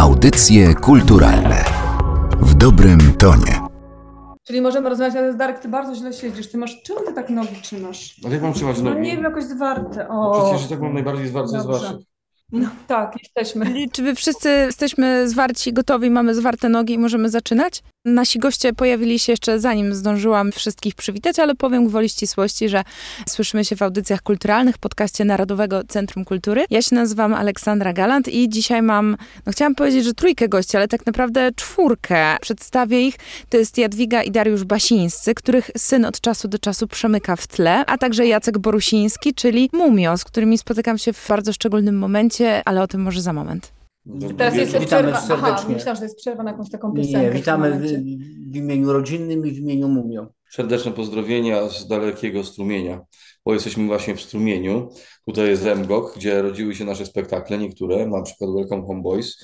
Audycje kulturalne w dobrym tonie. Czyli możemy rozmawiać, ale Darek, ty bardzo źle siedzisz. Ty masz, czemu ty tak nogi trzymasz? Ale jak mam trzymać No nogi? nie wiem, jakoś zwarte. No O, Przecież tak mam najbardziej zwarce z Dobrze. waszych. No tak, jesteśmy. Czy wy wszyscy jesteśmy zwarci, gotowi, mamy zwarte nogi i możemy zaczynać? Nasi goście pojawili się jeszcze zanim zdążyłam wszystkich przywitać, ale powiem gwoli ścisłości, że słyszymy się w audycjach kulturalnych, podcaście Narodowego Centrum Kultury. Ja się nazywam Aleksandra Galant i dzisiaj mam, no chciałam powiedzieć, że trójkę gości, ale tak naprawdę czwórkę. Przedstawię ich. To jest Jadwiga i Dariusz Basińscy, których syn od czasu do czasu przemyka w tle, a także Jacek Borusiński, czyli Mumio, z którymi spotykam się w bardzo szczególnym momencie, ale o tym może za moment. Teraz jest Witamy przerwa. Aha, serdecznie. myślałam, że jest przerwa na jakąś taką piosenkę. Nie, witamy w, w imieniu rodzinnym i w imieniu Mumio. Serdeczne pozdrowienia z dalekiego strumienia, bo jesteśmy właśnie w strumieniu. Tutaj jest Remgok, gdzie rodziły się nasze spektakle, niektóre, na przykład Welcome Home Boys.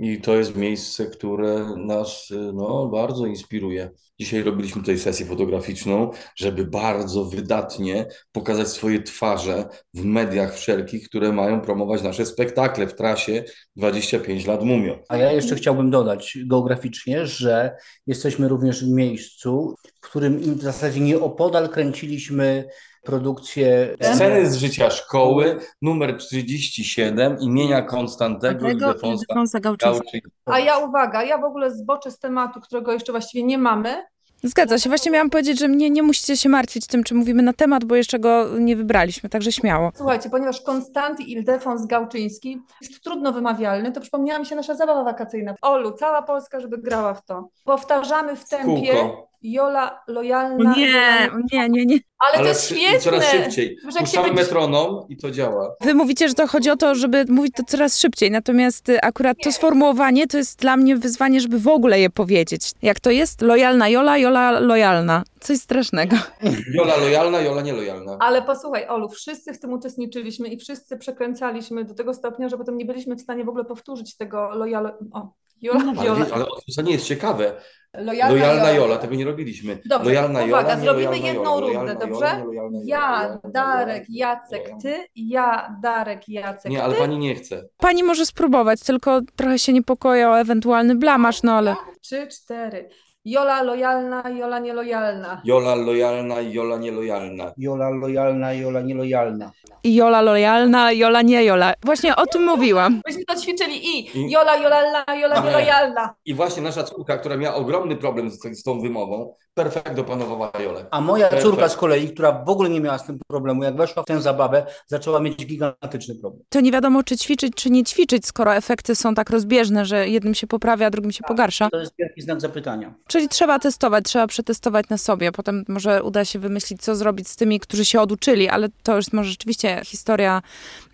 I to jest miejsce, które nas y, no, bardzo inspiruje. Dzisiaj robiliśmy tutaj sesję fotograficzną, żeby bardzo wydatnie pokazać swoje twarze w mediach wszelkich, które mają promować nasze spektakle w trasie 25 lat Mumio. A ja jeszcze chciałbym dodać geograficznie, że jesteśmy również w miejscu, w którym w zasadzie nieopodal kręciliśmy produkcję Sceny z życia szkoły, numer 37 imienia Konstantego Ildefonsa Gałczyńskiego. A ja uwaga, ja w ogóle zboczę z tematu, którego jeszcze właściwie nie mamy. Zgadza się. Właśnie miałam powiedzieć, że nie, nie musicie się martwić tym, czy mówimy na temat, bo jeszcze go nie wybraliśmy, także śmiało. Słuchajcie, ponieważ Konstanty Ildefons Gałczyński jest trudno wymawialny, to przypomniała mi się nasza zabawa wakacyjna. Olu, cała Polska, żeby grała w to. Powtarzamy w tempie. Kółko. Jola lojalna. Nie, nie, nie, nie. Ale, to jest świetne. coraz szybciej. Puszczamy będzie- metronom i to działa. Wy mówicie, że to chodzi o to, żeby mówić to coraz szybciej, natomiast y, akurat to sformułowanie to jest dla mnie wyzwanie, żeby w ogóle je powiedzieć. Jak to jest? Lojalna Jola, Jola lojalna. Coś strasznego. Jola lojalna, Jola nielojalna. Ale posłuchaj, Olu, wszyscy w tym uczestniczyliśmy i wszyscy przekręcaliśmy do tego stopnia, że potem nie byliśmy w stanie w ogóle powtórzyć tego lojalo... O, Jola, Ale, Jola. ale to nie jest ciekawe. Lojalna, Lojalna Jola, tego nie robiliśmy. Dobrze, lojalna uwaga, Jola, zrobimy jedną Jola, rundę, lojalna dobrze? Jola, Jola, Ja, Darek, Jola, Jacek, ty, ja, Darek, Jacek, Nie, ale ty. pani nie chce. Pani może spróbować, tylko trochę się niepokoję o ewentualny blamasz, no ale... Trzy, cztery. Jola lojalna, Jola nielojalna. Jola lojalna, Jola nielojalna. Jola lojalna, Jola nielojalna. I Jola lojalna, Jola nie Jola. Właśnie o tym mówiłam. Myśmy to ćwiczyli i I- Jola lojalna, Jola Nie. nielojalna. I właśnie nasza córka, która miała ogromny problem z, z tą wymową, perfekt opanowała Jolę. A moja Perfekt. córka z kolei, która w ogóle nie miała z tym problemu, jak weszła w tę zabawę, zaczęła mieć gigantyczny problem. To nie wiadomo, czy ćwiczyć, czy nie ćwiczyć, skoro efekty są tak rozbieżne, że jednym się poprawia, a drugim się pogarsza. To jest wielki znak zapytania. Czyli trzeba testować, trzeba przetestować na sobie. Potem może uda się wymyślić, co zrobić z tymi, którzy się oduczyli, ale to już może rzeczywiście historia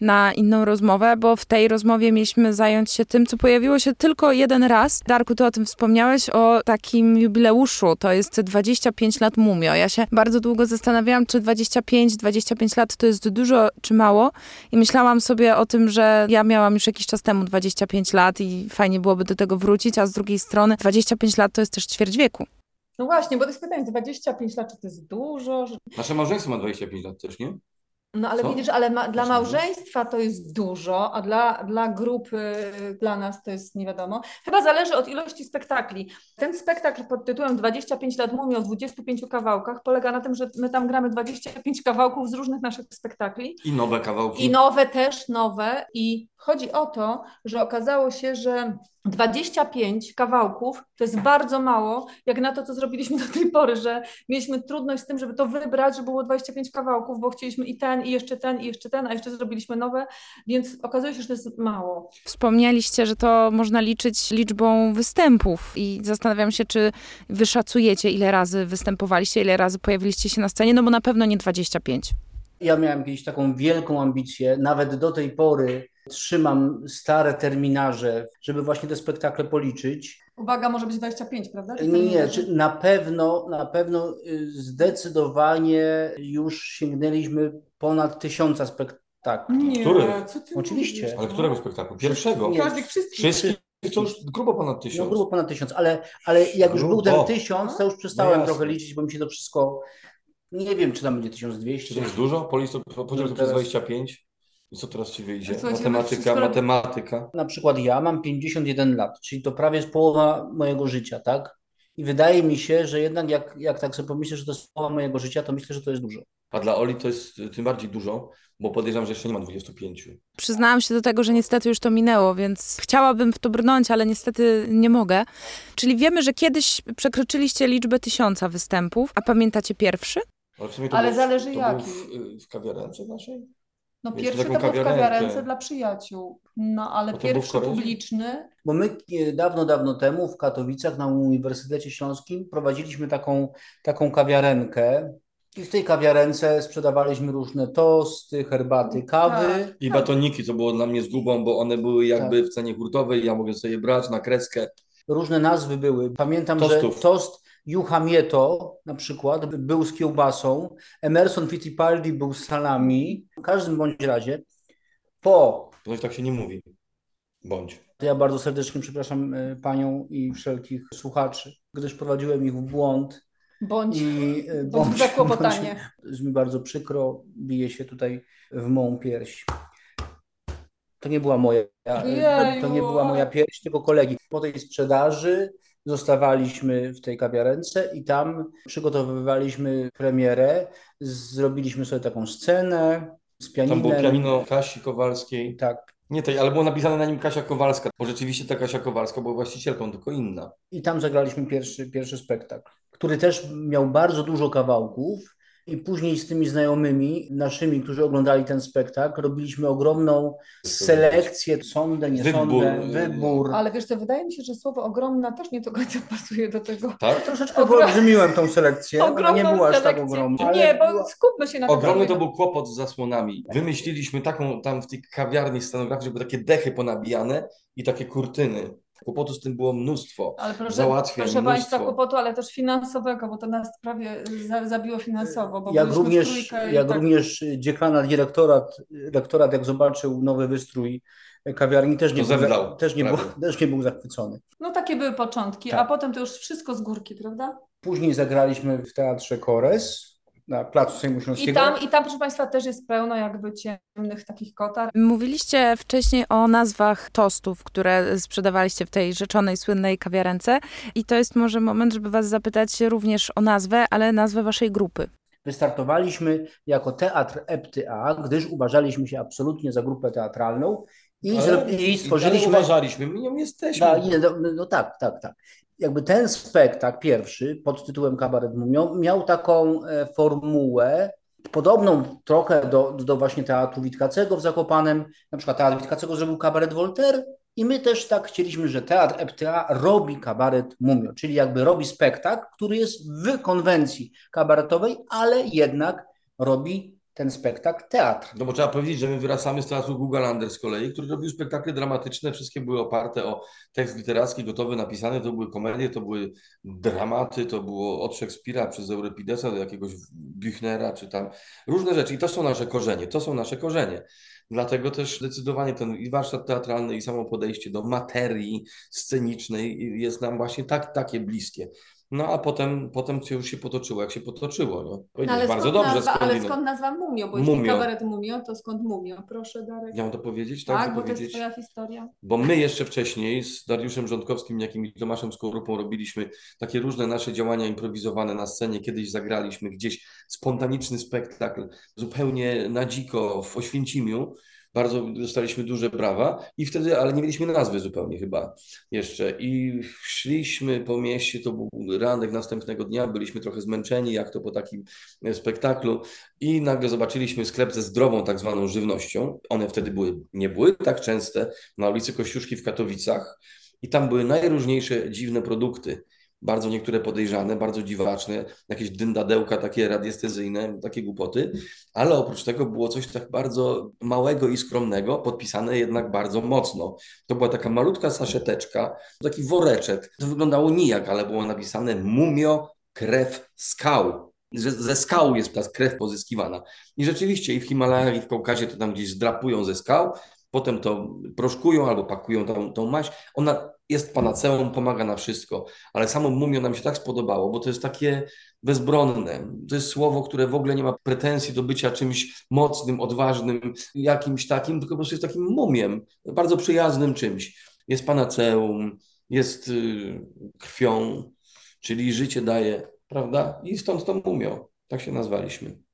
na inną rozmowę, bo w tej rozmowie mieliśmy zająć się tym, co pojawiło się tylko jeden raz. Darku, ty o tym wspomniałeś, o takim jubileuszu. To jest 25 lat Mumio. Ja się bardzo długo zastanawiałam, czy 25, 25 lat to jest dużo, czy mało. I myślałam sobie o tym, że ja miałam już jakiś czas temu 25 lat i fajnie byłoby do tego wrócić, a z drugiej strony 25 lat to jest też ćwierć wieku. No właśnie, bo to jest pytanie, 25 lat, czy to jest dużo? Że... Nasze małżeństwo ma 25 lat też, nie? No ale Co? widzisz, ale ma, dla małżeństwa to jest dużo, a dla, dla grupy, dla nas to jest nie wiadomo. Chyba zależy od ilości spektakli. Ten spektakl pod tytułem 25 lat mumii o 25 kawałkach polega na tym, że my tam gramy 25 kawałków z różnych naszych spektakli. I nowe kawałki. I nowe też, nowe. I chodzi o to, że okazało się, że 25 kawałków to jest bardzo mało, jak na to, co zrobiliśmy do tej pory, że mieliśmy trudność z tym, żeby to wybrać, żeby było 25 kawałków, bo chcieliśmy i ten, i jeszcze ten, i jeszcze ten, a jeszcze zrobiliśmy nowe, więc okazuje się, że to jest mało. Wspomnieliście, że to można liczyć liczbą występów i zastanawiam się, czy wy szacujecie, ile razy występowaliście, ile razy pojawiliście się na scenie, no bo na pewno nie 25. Ja miałem kiedyś taką wielką ambicję, nawet do tej pory trzymam stare terminarze, żeby właśnie te spektakle policzyć. Uwaga, może być 25, prawda? Czy Nie, to nie, czy na pewno, na pewno y, zdecydowanie już sięgnęliśmy ponad tysiąca spektakli. Nie, Który? co ty Oczywiście. mówisz? Ale którego spektaklu? Pierwszego? Nie. Każdych wszystkich. Wszystkich to już grubo ponad No tysiąc. grubo ponad tysiąc, ale, ale jak już był ten tysiąc, to już przestałem No trochę liczyć, bo mi się to wszystko, nie wiem, czy tam będzie Czy 1200. to jest dużo? Policzę to, podziel to No przez teraz- 25. I co teraz ci wyjdzie? Słuchajcie, Matematyka, skoro- matematyka. Na przykład ja mam 51 lat, czyli to prawie jest połowa mojego życia, tak? I wydaje mi się, że jednak jak, jak tak sobie pomyślę, że to jest połowa mojego życia, to myślę, że to jest dużo. A dla Oli to jest y, tym bardziej dużo, bo podejrzewam, że jeszcze nie ma 25. Przyznałam się do tego, że niestety już to minęło, więc chciałabym w to brnąć, ale niestety nie mogę. Czyli wiemy, że kiedyś przekroczyliście liczbę tysiąca występów, a pamiętacie pierwszy? Ale, w sumie to Ale był- zależy to jaki. Był w, w kawiarence naszej? No pierwszy to był w kawiarence dla przyjaciół, no ale pierwszy publiczny, Bo my e, dawno, dawno temu w Katowicach na Uniwersytecie Śląskim prowadziliśmy taką, taką kawiarenkę i w tej kawiarence sprzedawaliśmy różne tosty, herbaty, kawy. Tak. I batoniki, co było dla mnie zgubą, bo one były jakby w cenie hurtowej, ja mogę sobie je brać na kreskę. Różne nazwy były. Pamiętam, Tostów. że tost Juhamieto na przykład był z kiełbasą, Emerson Fittipaldi był z salami. W każdym bądź razie po Ponoć tak się nie mówi. Bądź. To ja bardzo serdecznie przepraszam e, panią i wszelkich słuchaczy, gdyż prowadziłem ich w błąd bądź, i e, bądź zakłopotanie. bądź- Jest mi bardzo przykro, bije się tutaj w mą pierś. To nie była moja, e, to nie była moja pierś, tylko kolegi. Po tej sprzedaży zostawaliśmy w tej kawiarence i tam przygotowywaliśmy premierę. Zrobiliśmy sobie taką scenę z Tam było pianinem. pianino Kasi Kowalskiej. Tak, Nie tej, ale było napisane na nim Kasia Kowalska, bo rzeczywiście ta Kasia Kowalska była właścicielką, tylko inna. I tam zagraliśmy pierwszy, pierwszy spektakl, który też miał bardzo dużo kawałków. I później z tymi znajomymi naszymi, którzy oglądali ten spektakl, robiliśmy ogromną selekcję, sondę, nie Wybór. sondę, wybór. Ale wiesz co, wydaje mi się, że słowo ogromna też nie do końca pasuje do tego. Tak? Troszeczkę Ogrom- wyolbrzymiłem tą selekcję, ona nie Ogromną była aż tak selekcję. ogromna. ale Nie, bo skupmy się na tym. Ogromny to był kłopot z zasłonami. Wymyśliliśmy taką tam w tej kawiarni scenografii, żeby takie dechy ponabijane i takie kurtyny. Kłopotu z tym było mnóstwo. Ale proszę, Załatwiam proszę mnóstwo. Państwa, kłopotu, ale też finansowego, bo to nas prawie za, zabiło finansowo. Bo Jak również, jak tak- również dziekanat, dyrektorat, rektorat, jak zobaczył nowy wystrój kawiarni, też nie, był, zemdlał też, nie był, też nie był zachwycony. No takie były początki, Tak. a potem to już wszystko z górki, prawda? Później zagraliśmy w Teatrze Kores na Placu Sejmu I tam, I tam, proszę Państwa, też jest pełno jakby ciemnych takich kotar. Mówiliście wcześniej o nazwach tostów, które sprzedawaliście w tej rzeczonej, słynnej kawiarence. I to jest może moment, żeby was zapytać również o nazwę, ale nazwę waszej grupy. Wystartowaliśmy jako Teatr EPTA, gdyż uważaliśmy się absolutnie za grupę teatralną i, Ale- i stworzyliśmy... uważaliśmy, my nią jesteśmy. No, no, no tak, tak, tak. Jakby ten spektakl pierwszy pod tytułem Kabaret Mumio miał taką e, formułę podobną trochę do, do właśnie Teatru Witkacego w Zakopanem. Na przykład Teatr Witkacego zrobił Kabaret Voltaire i my też tak chcieliśmy, że Teatr EPTA robi Kabaret Mumio, czyli jakby robi spektakl, który jest w konwencji kabaretowej, ale jednak robi ten spektakl teatr. No bo trzeba powiedzieć, że my wyrastamy z teatru Gugalander z kolei, który robił spektakle dramatyczne, wszystkie były oparte o tekst literacki gotowy, napisany, to były komedie, to były dramaty, to było od Szekspira przez Euripidesa do jakiegoś Büchnera, czy tam różne rzeczy i to są nasze korzenie, to są nasze korzenie. Dlatego też zdecydowanie ten i warsztat teatralny i samo podejście do materii scenicznej jest nam właśnie tak, takie bliskie. No a potem, potem się już się potoczyło, jak się potoczyło. No. No, ale, bardzo skąd dobrze, nazwa, ale skądinąd. skąd nazwa Mumio? Bo jeśli kabaret Mumio, to skąd Mumio? Proszę Darek. Ja mam to powiedzieć? Tak, tak, bo to jest powiedzieć? Twoja historia. Bo my jeszcze wcześniej z Dariuszem Rządkowskim, jakim i Tomaszem Skorupą robiliśmy takie różne nasze działania improwizowane na scenie. Kiedyś zagraliśmy gdzieś spontaniczny spektakl zupełnie na dziko w Oświęcimiu. Bardzo dostaliśmy duże brawa i wtedy, ale nie mieliśmy nazwy zupełnie chyba jeszcze. I szliśmy po mieście, to był ranek następnego dnia, byliśmy trochę zmęczeni, jak to po takim spektaklu i nagle zobaczyliśmy sklep ze zdrową tak zwaną żywnością. One wtedy były, nie były tak częste na ulicy Kościuszki w Katowicach i tam były najróżniejsze dziwne produkty. Bardzo niektóre podejrzane, bardzo dziwaczne, jakieś dyndadełka takie radiestezyjne, takie głupoty, ale oprócz tego było coś tak bardzo małego i skromnego, podpisane jednak bardzo mocno. To była taka malutka saszeteczka, taki woreczek. To wyglądało nijak, ale było napisane mumio, krew, skał. Ze skał jest ta krew pozyskiwana. I rzeczywiście i w Himalajach, i w Kaukazie to tam gdzieś zdrapują ze skał, potem to proszkują albo pakują tą, tą maść. Ona jest panaceum, pomaga na wszystko, ale samo mumio nam się tak spodobało, bo to jest takie bezbronne. To jest słowo, które w ogóle nie ma pretensji do bycia czymś mocnym, odważnym, jakimś takim, tylko po prostu jest takim mumiem, bardzo przyjaznym czymś. Jest panaceum, jest y, krwią, czyli życie daje, prawda? I stąd to mumio. Tak się nazwaliśmy.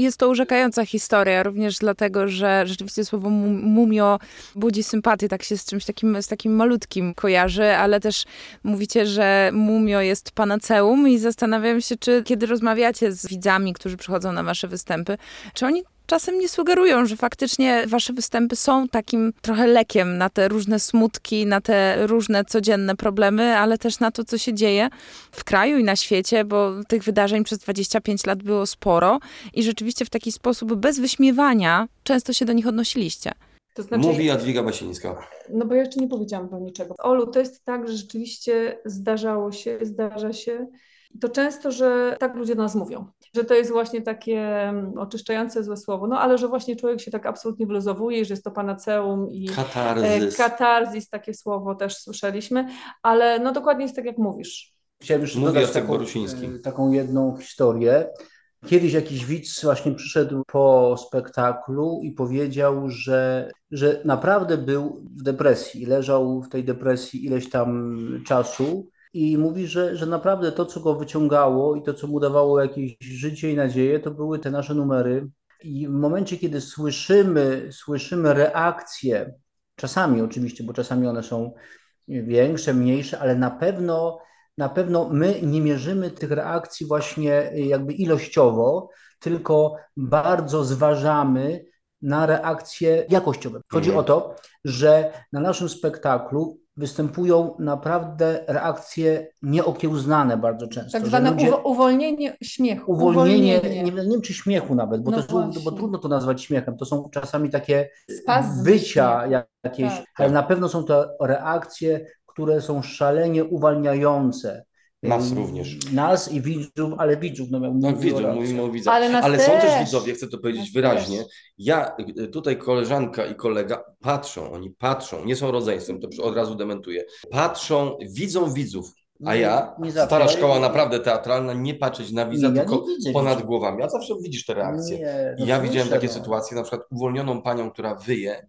Jest to urzekająca historia, również dlatego, że rzeczywiście słowo mumio budzi sympatię, tak się z czymś takim, z takim malutkim kojarzy, ale też mówicie, że mumio jest panaceum i zastanawiam się, czy kiedy rozmawiacie z widzami, którzy przychodzą na wasze występy, czy oni czasem nie sugerują, że faktycznie wasze występy są takim trochę lekiem na te różne smutki, na te różne codzienne problemy, ale też na to, co się dzieje w kraju i na świecie, bo tych wydarzeń przez 25 lat było sporo i rzeczywiście w taki sposób bez wyśmiewania często się do nich odnosiliście. To znaczy, Mówi Jadwiga Basińska. No bo ja jeszcze nie powiedziałam do niczego. Olu, to jest tak, że rzeczywiście zdarzało się, zdarza się, to często, że tak ludzie nas mówią, że to jest właśnie takie mm, oczyszczające złe słowo, no ale że właśnie człowiek się tak absolutnie wyluzowuje, że jest to panaceum i katarzys. E, katarzis, takie słowo też słyszeliśmy, ale no dokładnie jest tak, jak mówisz. Chciałem jeszcze Mówi dodać taką, e, taką jedną historię. Kiedyś jakiś widz właśnie przyszedł po spektaklu i powiedział, że, że naprawdę był w depresji, leżał w tej depresji ileś tam czasu i mówi, że, że naprawdę to, co go wyciągało i to, co mu dawało jakieś życie i nadzieję, to były te nasze numery. I w momencie, kiedy słyszymy, słyszymy reakcje, czasami oczywiście, bo czasami one są większe, mniejsze, ale na pewno, na pewno my nie mierzymy tych reakcji właśnie jakby ilościowo, tylko bardzo zważamy na reakcje jakościowe. Chodzi o to, że na naszym spektaklu występują naprawdę reakcje nieokiełznane bardzo często. Tak zwane ludzie... uwolnienie śmiechu. Uwolnienie, uwolnienie. Nie, nie wiem czy śmiechu nawet, bo, no to bo trudno to nazwać śmiechem. To są czasami takie Spazm bycia śmiechu. jakieś, tak. ale na pewno są to reakcje, które są szalenie uwalniające. Nas również. Nas i widzów, ale widzów. No, no widzów, mówimy o widzach. Ale, ale są też widzowie, chcę to powiedzieć wyraźnie. Też. Ja, y, tutaj koleżanka i kolega patrzą, oni patrzą, nie są rodzeństwem, to od razu dementuję. Patrzą, widzą widzów. A ja, nie, nie stara szkoła naprawdę teatralna, nie patrzeć na widza, nie, tylko ja ponad głowami. A zawsze widzisz te reakcje. Nie, no ja widziałem takie no. sytuacje, na przykład uwolnioną panią, która wyje,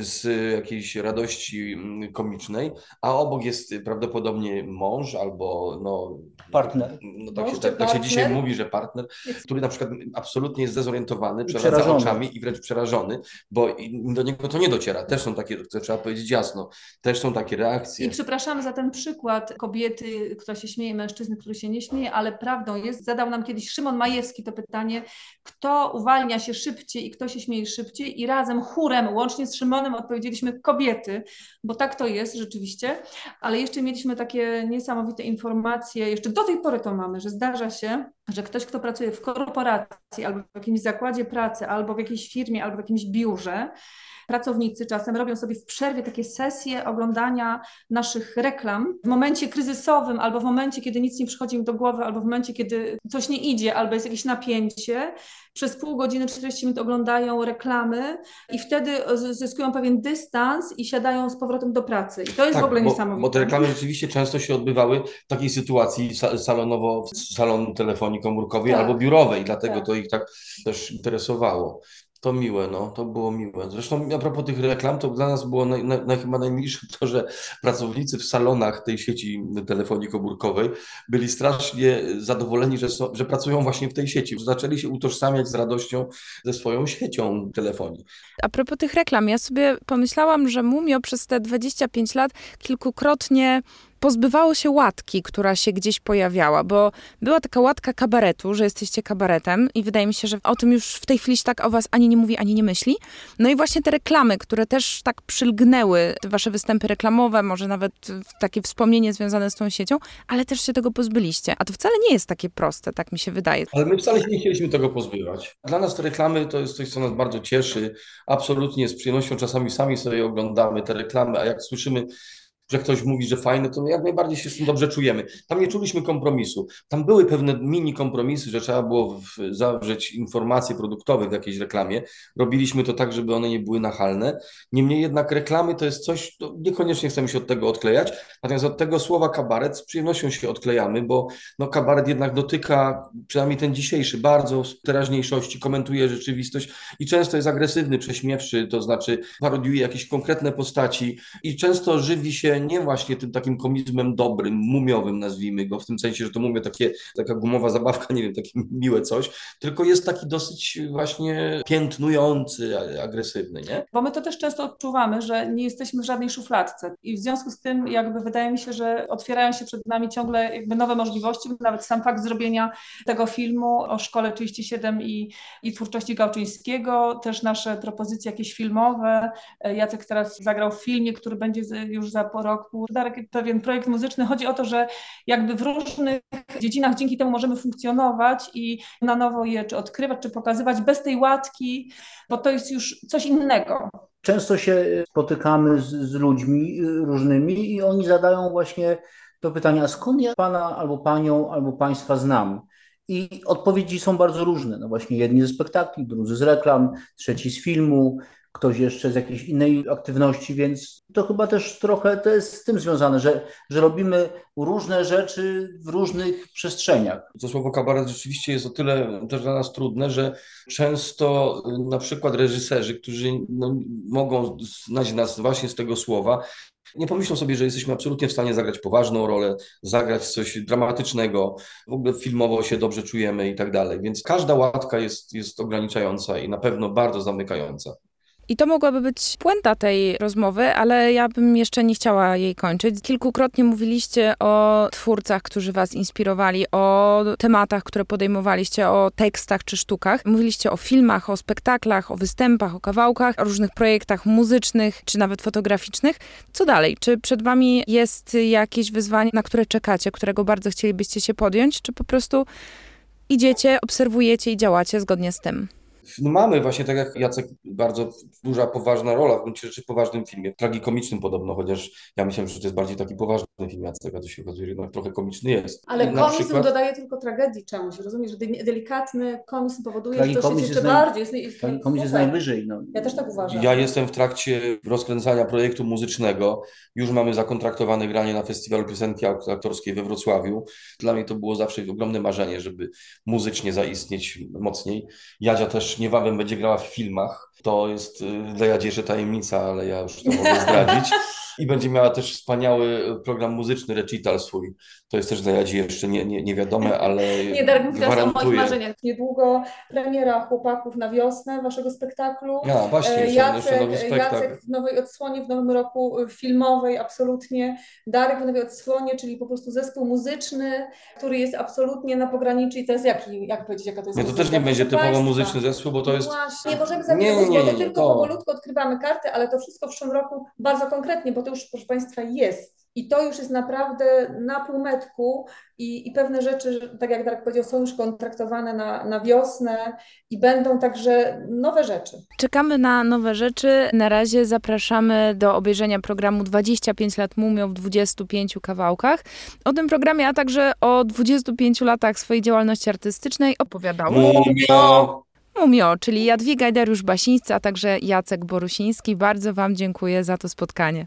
z jakiejś radości mm, komicznej, a obok jest prawdopodobnie mąż albo no, partner. No, tak, się, tak, tak, się, dzisiaj mówi, że partner, który na przykład absolutnie jest zdezorientowany, przewraca oczami i wręcz przerażony, bo do niego to nie dociera. Też są takie, to trzeba powiedzieć jasno, też są takie reakcje. I przepraszamy za ten przykład kobiety, która się śmieje, mężczyzny, który się nie śmieje, ale prawdą jest, zadał nam kiedyś Szymon Majewski to pytanie, kto uwalnia się szybciej i kto się śmieje szybciej i razem chórem, łącznie z Szymonem odpowiedzieliśmy kobiety, bo tak to jest rzeczywiście, ale jeszcze mieliśmy takie niesamowite informacje, jeszcze do tej pory to mamy, że zdarza się, że ktoś, kto pracuje w korporacji albo w jakimś zakładzie pracy, albo w jakiejś firmie, albo w jakimś biurze, pracownicy czasem robią sobie w przerwie takie sesje oglądania naszych reklam w momencie kryzysowym, albo w momencie, kiedy nic nie przychodzi im do głowy, albo w momencie, kiedy coś nie idzie, albo jest jakieś napięcie. Przez pół godziny, 40 minut oglądają reklamy i wtedy zyskują pewien dystans i siadają z powrotem do pracy. I to jest tak, w ogóle bo, niesamowite. Bo te reklamy rzeczywiście często się odbywały w takiej sytuacji salonowo, salon telefonii komórkowej tak. albo biurowej, dlatego tak. to ich tak też interesowało. To miłe, no, to było miłe. Zresztą a propos tych reklam, to dla nas było naj, naj, chyba najmilsze to, że pracownicy w salonach tej sieci telefonii komórkowej byli strasznie zadowoleni, że, są, że pracują właśnie w tej sieci. Zaczęli się utożsamiać z radością ze swoją siecią telefonii. A propos tych reklam, ja sobie pomyślałam, że Mumio przez te 25 lat kilkukrotnie pozbywało się łatki, która się gdzieś pojawiała, bo była taka łatka kabaretu, że jesteście kabaretem i wydaje mi się, że o tym już w tej chwili tak o was ani nie mówi, ani nie myśli. No i właśnie te reklamy, które też tak przylgnęły, wasze występy reklamowe, może nawet takie wspomnienie związane z tą siecią, ale też się tego pozbyliście. A to wcale nie jest takie proste, tak mi się wydaje. Ale my wcale nie chcieliśmy tego pozbywać. Dla nas te reklamy to jest coś, co nas bardzo cieszy. Absolutnie z przyjemnością czasami sami sobie oglądamy te reklamy, a jak słyszymy że ktoś mówi, że fajne, to jak najbardziej się z tym dobrze czujemy. Tam nie czuliśmy kompromisu. Tam były pewne mini kompromisy, że trzeba było zawrzeć informacje produktowe w jakiejś reklamie. Robiliśmy to tak, żeby one nie były nachalne. Niemniej jednak reklamy to jest coś, to niekoniecznie chcemy się od tego odklejać, natomiast od tego słowa kabaret z przyjemnością się odklejamy, bo no, kabaret jednak dotyka, przynajmniej ten dzisiejszy, bardzo teraźniejszości, komentuje rzeczywistość i często jest agresywny, prześmiewczy, to znaczy parodiuje jakieś konkretne postaci i często żywi się nie właśnie tym takim komizmem dobrym, mumiowym nazwijmy go, w tym sensie, że to mówię takie, taka gumowa zabawka, nie wiem, takie miłe coś, tylko jest taki dosyć właśnie piętnujący, agresywny, nie? Bo my to też często odczuwamy, że nie jesteśmy w żadnej szufladce i w związku z tym jakby wydaje mi się, że otwierają się przed nami ciągle jakby nowe możliwości, nawet sam fakt zrobienia tego filmu o Szkole 37 i, i twórczości Gałczyńskiego, też nasze propozycje jakieś filmowe, Jacek teraz zagrał w filmie, który będzie już za roku, pewien projekt muzyczny. Chodzi o to, że jakby w różnych dziedzinach dzięki temu możemy funkcjonować i na nowo je czy odkrywać, czy pokazywać bez tej łatki, bo to jest już coś innego. Często się spotykamy z, z ludźmi różnymi i oni zadają właśnie to pytanie, a skąd ja pana albo panią albo państwa znam? I odpowiedzi są bardzo różne. No właśnie jedni ze spektakli, drudzy z reklam, trzeci z filmu, ktoś jeszcze z jakiejś innej aktywności, więc to chyba też trochę to jest z tym związane, że, że robimy różne rzeczy w różnych przestrzeniach. To słowo kabaret rzeczywiście jest o tyle też dla nas trudne, że często na przykład reżyserzy, którzy no, mogą znać nas właśnie z tego słowa, nie pomyślą sobie, że jesteśmy absolutnie w stanie zagrać poważną rolę, zagrać coś dramatycznego, w ogóle filmowo się dobrze czujemy i tak dalej. Więc każda łatka jest, jest ograniczająca i na pewno bardzo zamykająca. I to mogłaby być puenta tej rozmowy, ale ja bym jeszcze nie chciała jej kończyć. Kilkukrotnie mówiliście o twórcach, którzy was inspirowali, o tematach, które podejmowaliście, o tekstach czy sztukach. Mówiliście o filmach, o spektaklach, o występach, o kawałkach, o różnych projektach muzycznych czy nawet fotograficznych. Co dalej? Czy przed wami jest jakieś wyzwanie, na które czekacie, którego bardzo chcielibyście się podjąć, czy po prostu idziecie, obserwujecie i działacie zgodnie z tym? No mamy właśnie, tak jak Jacek, bardzo duża, poważna rola w gruncie rzeczy w poważnym filmie, tragikomicznym podobno, chociaż ja myślałem, że to jest bardziej taki poważny film Jacek, a to się okazuje, że jednak trochę komiczny jest. Ale komizm przykład... dodaje tylko tragedii czemuś, rozumiesz? że Delikatny komizm powoduje, że to się jeszcze naj... bardziej... Jest, jest, komizm jest najwyżej. No. Ja też tak uważam. Ja jestem w trakcie rozkręcania projektu muzycznego, już mamy zakontraktowane granie na Festiwalu Piosenki Aktorskiej we Wrocławiu. Dla mnie to było zawsze ogromne marzenie, żeby muzycznie zaistnieć mocniej. Jadzia też niebawem będzie grała w filmach. To jest y, dla Jadzierzy tajemnica, ale ja już to mogę zdradzić. I będzie miała też wspaniały program muzyczny, recital swój. To jest też dla Jadzi jeszcze nie, nie, nie wiadome, ale Nie, Darek mówi teraz o moich marzeniach. Niedługo premiera Chłopaków na wiosnę waszego spektaklu. Ja, właśnie, e, Jacek, nowy spektakl. Jacek w nowej odsłonie w nowym roku y, filmowej, absolutnie. Darek w nowej odsłonie, czyli po prostu zespół muzyczny, który jest absolutnie na pograniczu i to jest jaki, jak powiedzieć, jaka to jest Nie, to też nie będzie typowo muzyczny zespół, bo to jest... Właśnie, nie możemy zawiedzieć, nie, nie, nie, nie, tylko to... powolutku odkrywamy karty, ale to wszystko w przyszłym roku bardzo konkretnie, bo to już, proszę Państwa, jest. I to już jest naprawdę na półmetku i, i pewne rzeczy, tak jak Darek powiedział, są już kontraktowane na, na wiosnę i będą także nowe rzeczy. Czekamy na nowe rzeczy. Na razie zapraszamy do obejrzenia programu 25 lat Mumio w 25 kawałkach. O tym programie, a także o 25 latach swojej działalności artystycznej opowiadał Mumio! Mumio, czyli Jadwiga Dariusz Basińscy, a także Jacek Borusiński. Bardzo Wam dziękuję za to spotkanie.